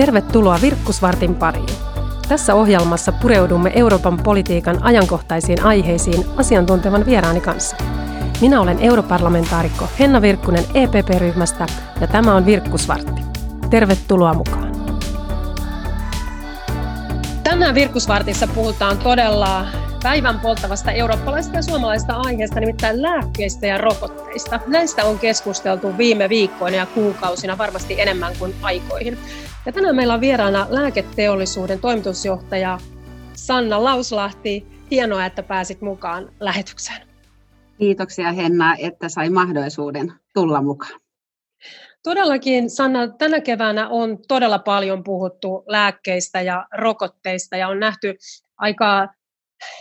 Tervetuloa Virkkusvartin pariin. Tässä ohjelmassa pureudumme Euroopan politiikan ajankohtaisiin aiheisiin asiantuntevan vieraani kanssa. Minä olen europarlamentaarikko Henna Virkkunen EPP-ryhmästä ja tämä on Virkkusvartti. Tervetuloa mukaan. Tänään Virkkusvartissa puhutaan todella päivän polttavasta eurooppalaisesta ja suomalaisesta aiheesta, nimittäin lääkkeistä ja rokotteista. Näistä on keskusteltu viime viikkoina ja kuukausina varmasti enemmän kuin aikoihin. Ja tänään meillä on vieraana lääketeollisuuden toimitusjohtaja Sanna Lauslahti. Hienoa, että pääsit mukaan lähetykseen. Kiitoksia Henna, että sai mahdollisuuden tulla mukaan. Todellakin, Sanna, tänä keväänä on todella paljon puhuttu lääkkeistä ja rokotteista ja on nähty aika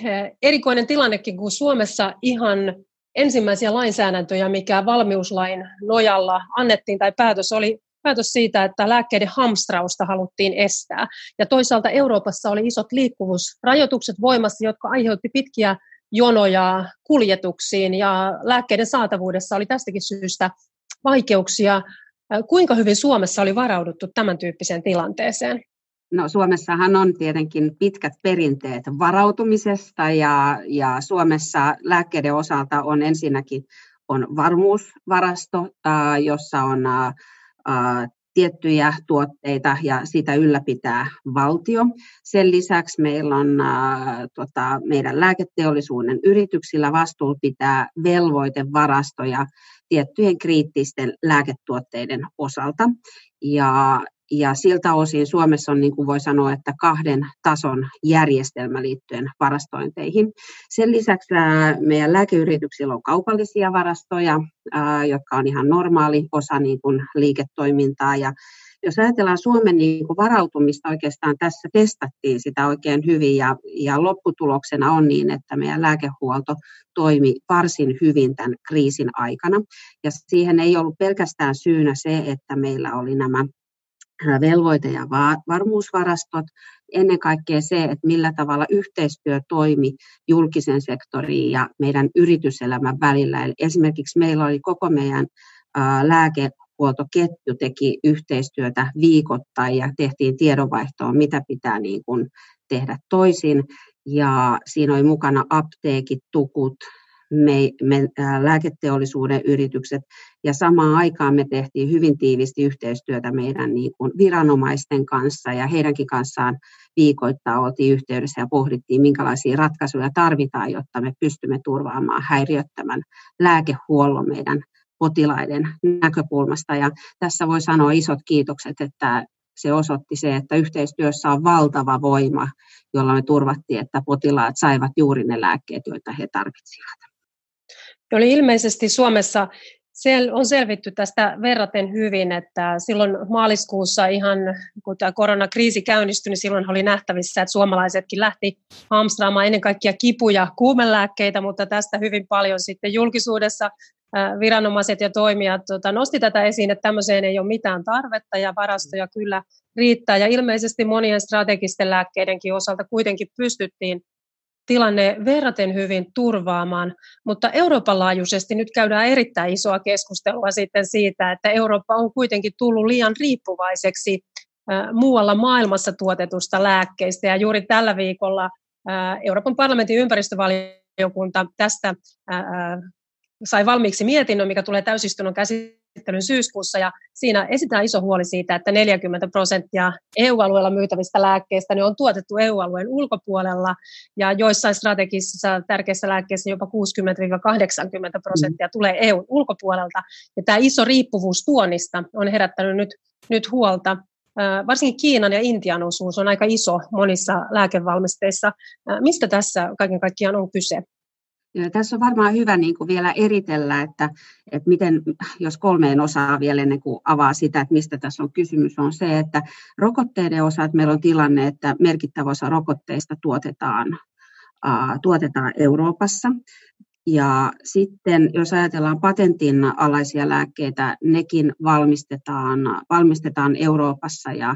eh, erikoinen tilannekin, kun Suomessa ihan ensimmäisiä lainsäädäntöjä, mikä valmiuslain nojalla annettiin tai päätös oli päätös siitä, että lääkkeiden hamstrausta haluttiin estää. Ja toisaalta Euroopassa oli isot liikkuvuusrajoitukset voimassa, jotka aiheutti pitkiä jonoja kuljetuksiin ja lääkkeiden saatavuudessa oli tästäkin syystä vaikeuksia. Kuinka hyvin Suomessa oli varauduttu tämän tyyppiseen tilanteeseen? No Suomessahan on tietenkin pitkät perinteet varautumisesta ja, ja Suomessa lääkkeiden osalta on ensinnäkin on varmuusvarasto, jossa on tiettyjä tuotteita ja sitä ylläpitää valtio. Sen lisäksi meillä on äh, tota, meidän lääketeollisuuden yrityksillä vastuu pitää velvoitevarastoja tiettyjen kriittisten lääketuotteiden osalta. Ja ja siltä osin Suomessa on, niin kuin voi sanoa, että kahden tason järjestelmä liittyen varastointeihin. Sen lisäksi meidän lääkeyrityksillä on kaupallisia varastoja, jotka on ihan normaali osa niin kuin liiketoimintaa. Ja jos ajatellaan Suomen niin kuin varautumista, oikeastaan tässä testattiin sitä oikein hyvin ja, ja lopputuloksena on niin, että meidän lääkehuolto toimi varsin hyvin tämän kriisin aikana. Ja siihen ei ollut pelkästään syynä se, että meillä oli nämä velvoite- ja varmuusvarastot, ennen kaikkea se, että millä tavalla yhteistyö toimi julkisen sektorin ja meidän yrityselämän välillä. Eli esimerkiksi meillä oli koko meidän lääkehuoltoketju teki yhteistyötä viikoittain ja tehtiin tiedonvaihtoa, mitä pitää niin kuin tehdä toisin. Ja siinä oli mukana apteekit, tukut, me, me, ää, lääketeollisuuden yritykset ja samaan aikaan me tehtiin hyvin tiivisti yhteistyötä meidän niin kuin viranomaisten kanssa ja heidänkin kanssaan viikoittaa oltiin yhteydessä ja pohdittiin, minkälaisia ratkaisuja tarvitaan, jotta me pystymme turvaamaan häiriöttömän lääkehuollon meidän potilaiden näkökulmasta. Ja tässä voi sanoa isot kiitokset, että se osoitti se, että yhteistyössä on valtava voima, jolla me turvattiin, että potilaat saivat juuri ne lääkkeet, joita he tarvitsivat. Oli ilmeisesti Suomessa sel, on selvitty tästä verraten hyvin, että silloin maaliskuussa ihan, kun tämä koronakriisi käynnistyi, niin silloin oli nähtävissä, että suomalaisetkin lähti hamstraamaan ennen kaikkea kipuja kuumelääkkeitä, mutta tästä hyvin paljon sitten julkisuudessa viranomaiset ja toimijat tota, nosti tätä esiin, että tämmöiseen ei ole mitään tarvetta ja varastoja kyllä riittää. Ja ilmeisesti monien strategisten lääkkeidenkin osalta kuitenkin pystyttiin tilanne verraten hyvin turvaamaan, mutta Euroopan laajuisesti nyt käydään erittäin isoa keskustelua sitten siitä, että Eurooppa on kuitenkin tullut liian riippuvaiseksi muualla maailmassa tuotetusta lääkkeistä. Ja juuri tällä viikolla Euroopan parlamentin ympäristövaliokunta tästä sai valmiiksi mietinnön, mikä tulee täysistunnon käsittelyyn käsittelyn syyskuussa ja siinä esitään iso huoli siitä, että 40 prosenttia EU-alueella myytävistä lääkkeistä ne on tuotettu EU-alueen ulkopuolella ja joissain strategisissa tärkeissä lääkkeissä jopa 60-80 prosenttia mm. tulee EUn ulkopuolelta ja tämä iso riippuvuus tuonnista on herättänyt nyt, nyt huolta. Varsinkin Kiinan ja Intian osuus on aika iso monissa lääkevalmisteissa. Mistä tässä kaiken kaikkiaan on kyse? Tässä on varmaan hyvä niin kuin vielä eritellä, että, että miten, jos kolmeen osaa vielä ennen kuin avaa sitä, että mistä tässä on kysymys, on se, että rokotteiden osalta meillä on tilanne, että merkittävä osa rokotteista tuotetaan, uh, tuotetaan Euroopassa. Ja sitten jos ajatellaan patentin alaisia lääkkeitä, nekin valmistetaan, valmistetaan Euroopassa ja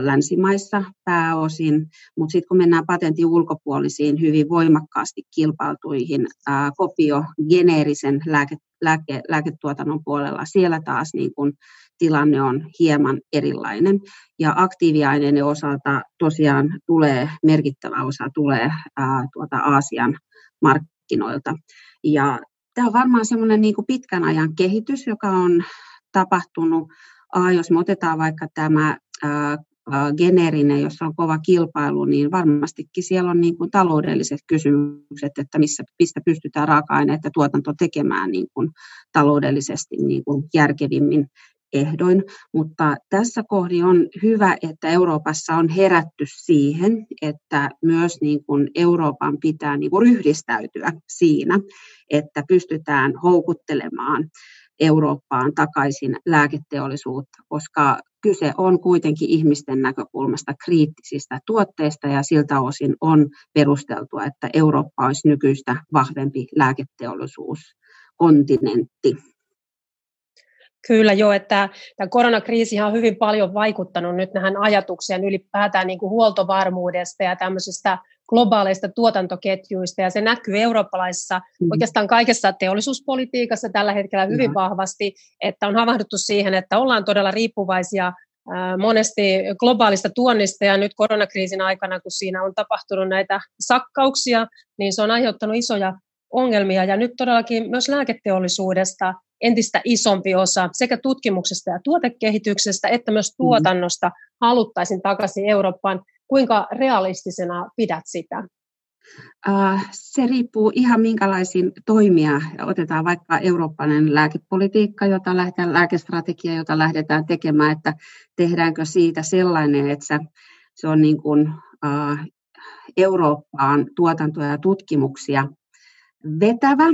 länsimaissa pääosin, mutta sitten kun mennään patentin ulkopuolisiin hyvin voimakkaasti kilpailtuihin kopio geneerisen lääke, lääke, lääketuotannon puolella, siellä taas niin kun tilanne on hieman erilainen. Ja aktiiviaineiden osalta tosiaan tulee, merkittävä osa tulee ää, tuota Aasian markkinoilta. Ja tämä on varmaan semmoinen niin pitkän ajan kehitys, joka on tapahtunut. Aa, jos me otetaan vaikka tämä geneerinen, jossa on kova kilpailu, niin varmastikin siellä on niin kuin taloudelliset kysymykset, että missä, mistä pystytään raaka-aineet ja tuotanto tekemään niin kuin taloudellisesti niin kuin järkevimmin ehdoin, mutta tässä kohdin on hyvä, että Euroopassa on herätty siihen, että myös niin kuin Euroopan pitää niin kuin ryhdistäytyä siinä, että pystytään houkuttelemaan Eurooppaan takaisin lääketeollisuutta, koska kyse on kuitenkin ihmisten näkökulmasta kriittisistä tuotteista ja siltä osin on perusteltua, että Eurooppa olisi nykyistä vahvempi lääketeollisuuskontinentti. Kyllä jo, että tämä koronakriisi on hyvin paljon vaikuttanut nyt tähän ajatukseen ylipäätään niin kuin huoltovarmuudesta ja tämmöisestä globaaleista tuotantoketjuista, ja se näkyy eurooppalaisessa mm. oikeastaan kaikessa teollisuuspolitiikassa tällä hetkellä hyvin vahvasti, että on havahduttu siihen, että ollaan todella riippuvaisia monesti globaalista tuonnista ja nyt koronakriisin aikana, kun siinä on tapahtunut näitä sakkauksia, niin se on aiheuttanut isoja ongelmia ja nyt todellakin myös lääketeollisuudesta entistä isompi osa sekä tutkimuksesta ja tuotekehityksestä että myös mm. tuotannosta haluttaisiin takaisin Eurooppaan. Kuinka realistisena pidät sitä? Se riippuu ihan minkälaisiin toimia. Otetaan vaikka eurooppalainen lääkepolitiikka, jota lähdetään, lääkestrategia, jota lähdetään tekemään, että tehdäänkö siitä sellainen, että se on niin kuin, Eurooppaan tuotantoja ja tutkimuksia vetävä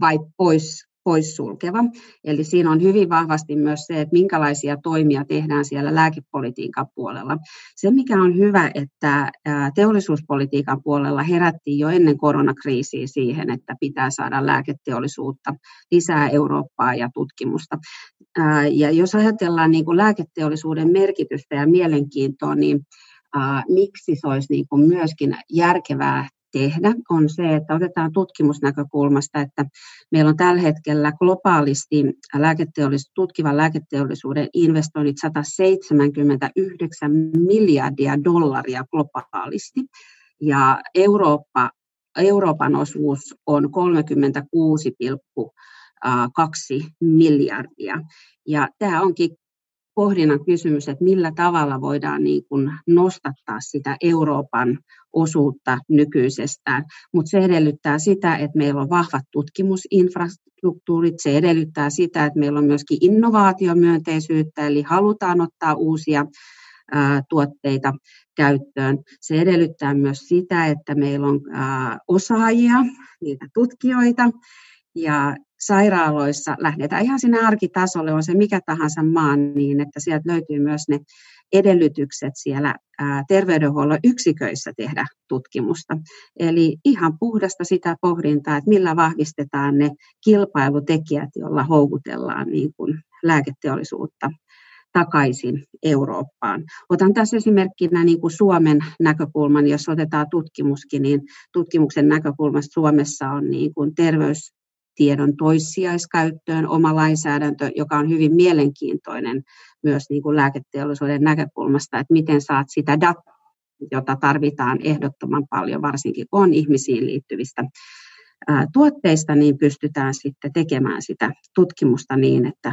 vai pois poissulkeva. Eli siinä on hyvin vahvasti myös se, että minkälaisia toimia tehdään siellä lääkepolitiikan puolella. Se, mikä on hyvä, että teollisuuspolitiikan puolella herättiin jo ennen koronakriisiä siihen, että pitää saada lääketeollisuutta lisää Eurooppaa ja tutkimusta. Ja jos ajatellaan niin kuin lääketeollisuuden merkitystä ja mielenkiintoa, niin miksi se olisi niin kuin myöskin järkevää tehdä, on se, että otetaan tutkimusnäkökulmasta, että meillä on tällä hetkellä globaalisti lääketeollis- tutkivan lääketeollisuuden investoinnit 179 miljardia dollaria globaalisti. Ja Eurooppa, Euroopan osuus on 36,2 miljardia. Ja tämä onkin pohdinnan kysymys, että millä tavalla voidaan niin kuin nostattaa sitä Euroopan osuutta nykyisestään. Mutta se edellyttää sitä, että meillä on vahvat tutkimusinfrastruktuurit, se edellyttää sitä, että meillä on myöskin innovaatiomyönteisyyttä, eli halutaan ottaa uusia tuotteita käyttöön. Se edellyttää myös sitä, että meillä on osaajia, niitä tutkijoita, ja sairaaloissa lähdetään ihan sinne arkitasolle, on se mikä tahansa maa, niin että sieltä löytyy myös ne edellytykset siellä terveydenhuollon yksiköissä tehdä tutkimusta. Eli ihan puhdasta sitä pohdintaa, että millä vahvistetaan ne kilpailutekijät, joilla houkutellaan niin kuin lääketeollisuutta takaisin Eurooppaan. Otan tässä esimerkkinä niin kuin Suomen näkökulman, jos otetaan tutkimuskin, niin tutkimuksen näkökulmasta Suomessa on niin kuin terveys, tiedon toissijaiskäyttöön oma lainsäädäntö, joka on hyvin mielenkiintoinen myös niin kuin lääketeollisuuden näkökulmasta, että miten saat sitä dataa, jota tarvitaan ehdottoman paljon, varsinkin kun on ihmisiin liittyvistä tuotteista, niin pystytään sitten tekemään sitä tutkimusta niin, että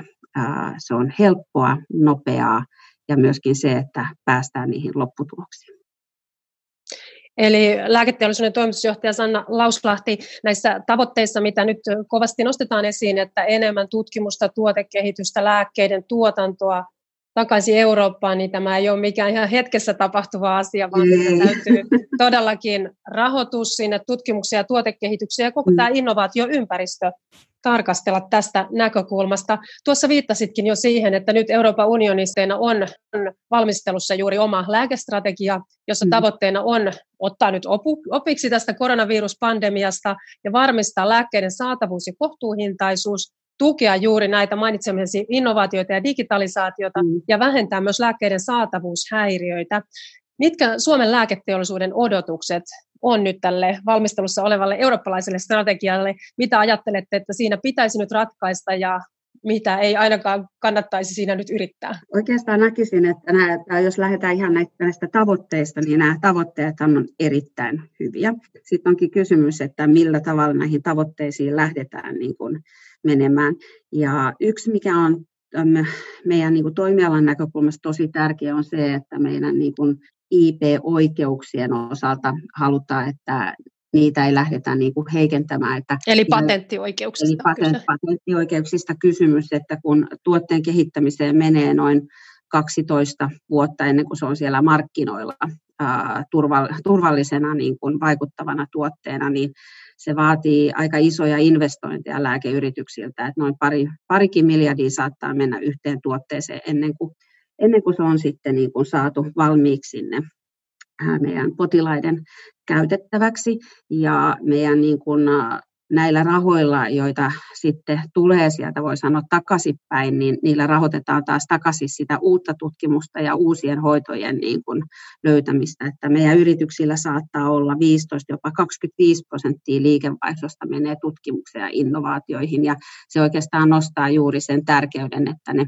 se on helppoa, nopeaa ja myöskin se, että päästään niihin lopputuloksiin. Eli lääketeollisuuden toimitusjohtaja Sanna Lauslahti näissä tavoitteissa, mitä nyt kovasti nostetaan esiin, että enemmän tutkimusta, tuotekehitystä, lääkkeiden tuotantoa takaisin Eurooppaan, niin tämä ei ole mikään ihan hetkessä tapahtuva asia, vaan mm. täytyy todellakin rahoitus sinne tutkimukseen ja tuotekehitykseen ja koko mm. tämä innovaatioympäristö tarkastella tästä näkökulmasta. Tuossa viittasitkin jo siihen, että nyt Euroopan unionisteina on valmistelussa juuri oma lääkestrategia, jossa mm. tavoitteena on ottaa nyt opu, opiksi tästä koronaviruspandemiasta ja varmistaa lääkkeiden saatavuus ja kohtuuhintaisuus, tukea juuri näitä mainitsemisi innovaatioita ja digitalisaatiota mm. ja vähentää myös lääkkeiden saatavuushäiriöitä. Mitkä Suomen lääketeollisuuden odotukset on nyt tälle valmistelussa olevalle eurooppalaiselle strategialle? Mitä ajattelette, että siinä pitäisi nyt ratkaista ja mitä ei ainakaan kannattaisi siinä nyt yrittää? Oikeastaan näkisin, että nämä, jos lähdetään ihan näistä tavoitteista, niin nämä tavoitteet on erittäin hyviä. Sitten onkin kysymys, että millä tavalla näihin tavoitteisiin lähdetään niin kuin menemään. Ja yksi, mikä on meidän niin kuin toimialan näkökulmasta tosi tärkeä on se, että meidän niin kuin IP-oikeuksien osalta halutaan, että niitä ei lähdetä niin kuin heikentämään. Että eli patenttioikeuksista. Eli patent, patenttioikeuksista kysymys, että kun tuotteen kehittämiseen menee noin 12 vuotta ennen kuin se on siellä markkinoilla turvallisena niin kuin vaikuttavana tuotteena, niin se vaatii aika isoja investointeja lääkeyrityksiltä, että noin pari, parikin miljardia saattaa mennä yhteen tuotteeseen ennen kuin, ennen kuin se on sitten niin kuin saatu valmiiksi sinne meidän potilaiden käytettäväksi. Ja meidän niin kuin näillä rahoilla, joita sitten tulee sieltä, voi sanoa takaisinpäin, niin niillä rahoitetaan taas takaisin sitä uutta tutkimusta ja uusien hoitojen niin kuin löytämistä. Että meidän yrityksillä saattaa olla 15, jopa 25 prosenttia liikevaihdosta menee tutkimukseen ja innovaatioihin, ja se oikeastaan nostaa juuri sen tärkeyden, että ne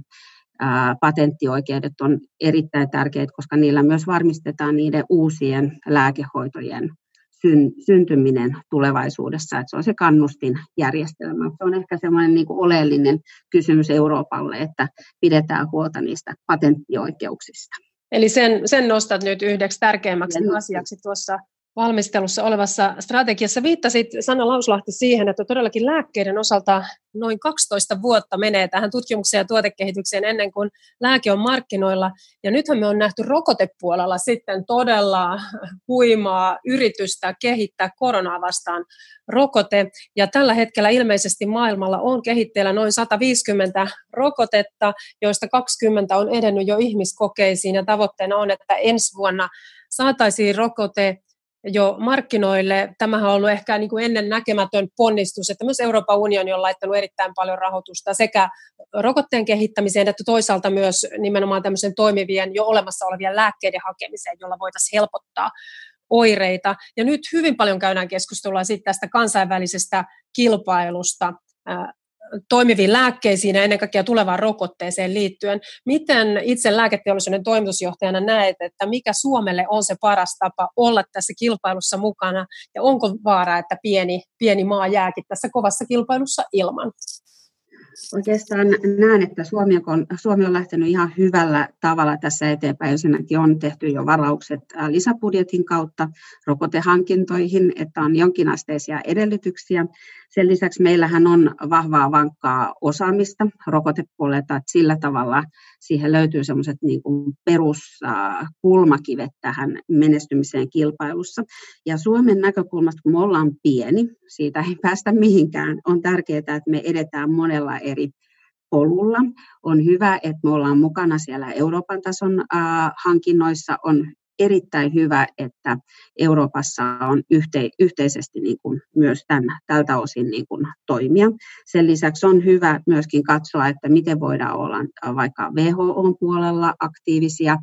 patenttioikeudet on erittäin tärkeitä, koska niillä myös varmistetaan niiden uusien lääkehoitojen syntyminen tulevaisuudessa, että se on se kannustinjärjestelmä. Se on ehkä semmoinen niin oleellinen kysymys Euroopalle, että pidetään huolta niistä patenttioikeuksista. Eli sen, sen nostat nyt yhdeksi tärkeimmäksi asiaksi tuossa valmistelussa olevassa strategiassa. Viittasit Sanna Lauslahti siihen, että todellakin lääkkeiden osalta noin 12 vuotta menee tähän tutkimukseen ja tuotekehitykseen ennen kuin lääke on markkinoilla. Ja nythän me on nähty rokotepuolella sitten todella huimaa yritystä kehittää koronaa vastaan rokote. Ja tällä hetkellä ilmeisesti maailmalla on kehitteillä noin 150 rokotetta, joista 20 on edennyt jo ihmiskokeisiin. Ja tavoitteena on, että ensi vuonna saataisiin rokote jo markkinoille. Tämähän on ollut ehkä niin kuin ennen näkemätön ponnistus, että myös Euroopan unioni on laittanut erittäin paljon rahoitusta sekä rokotteen kehittämiseen että toisaalta myös nimenomaan tämmöisen toimivien jo olemassa olevien lääkkeiden hakemiseen, jolla voitaisiin helpottaa oireita. Ja nyt hyvin paljon käydään keskustelua sitten tästä kansainvälisestä kilpailusta toimiviin lääkkeisiin ja ennen kaikkea tulevaan rokotteeseen liittyen. Miten itse lääketeollisuuden toimitusjohtajana näet, että mikä Suomelle on se paras tapa olla tässä kilpailussa mukana ja onko vaara, että pieni, pieni maa jääkin tässä kovassa kilpailussa ilman? Oikeastaan näen, että Suomi on, Suomi on lähtenyt ihan hyvällä tavalla tässä eteenpäin. Ensinnäkin on tehty jo varaukset lisäbudjetin kautta rokotehankintoihin, että on jonkinasteisia edellytyksiä. Sen lisäksi meillähän on vahvaa, vankkaa osaamista rokotepuolelta, että sillä tavalla siihen löytyy sellaiset niin peruskulmakivet tähän menestymiseen kilpailussa. Ja Suomen näkökulmasta, kun me ollaan pieni, siitä ei päästä mihinkään, on tärkeää, että me edetään monella eri polulla. On hyvä, että me ollaan mukana siellä Euroopan tason hankinnoissa. On erittäin hyvä, että Euroopassa on yhte, yhteisesti niin kuin myös tämän, tältä osin niin kuin toimia. Sen lisäksi on hyvä myöskin katsoa, että miten voidaan olla vaikka WHO-puolella aktiivisia,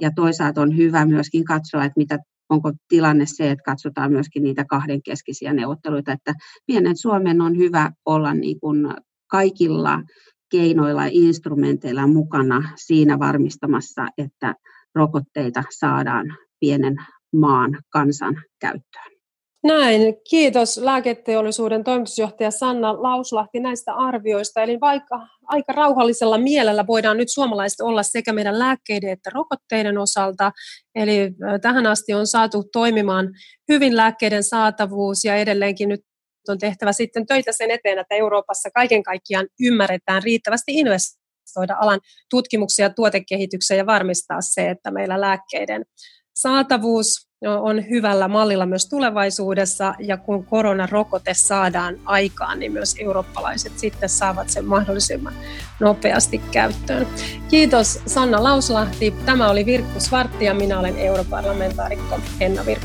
ja toisaalta on hyvä myöskin katsoa, että mitä onko tilanne se, että katsotaan myöskin niitä kahdenkeskisiä neuvotteluita, että pienen Suomen on hyvä olla niin kuin kaikilla keinoilla ja instrumenteilla mukana siinä varmistamassa, että rokotteita saadaan pienen maan kansan käyttöön. Näin. Kiitos lääketeollisuuden toimitusjohtaja Sanna Lauslahti näistä arvioista. Eli vaikka aika rauhallisella mielellä voidaan nyt suomalaiset olla sekä meidän lääkkeiden että rokotteiden osalta. Eli tähän asti on saatu toimimaan hyvin lääkkeiden saatavuus ja edelleenkin nyt on tehtävä sitten töitä sen eteen, että Euroopassa kaiken kaikkiaan ymmärretään riittävästi investoida alan tutkimuksia ja tuotekehitykseen ja varmistaa se, että meillä lääkkeiden saatavuus on hyvällä mallilla myös tulevaisuudessa ja kun koronarokote saadaan aikaan, niin myös eurooppalaiset sitten saavat sen mahdollisimman nopeasti käyttöön. Kiitos Sanna Lauslahti. Tämä oli Virkku Svartti ja minä olen europarlamentaarikko Henna Virkku.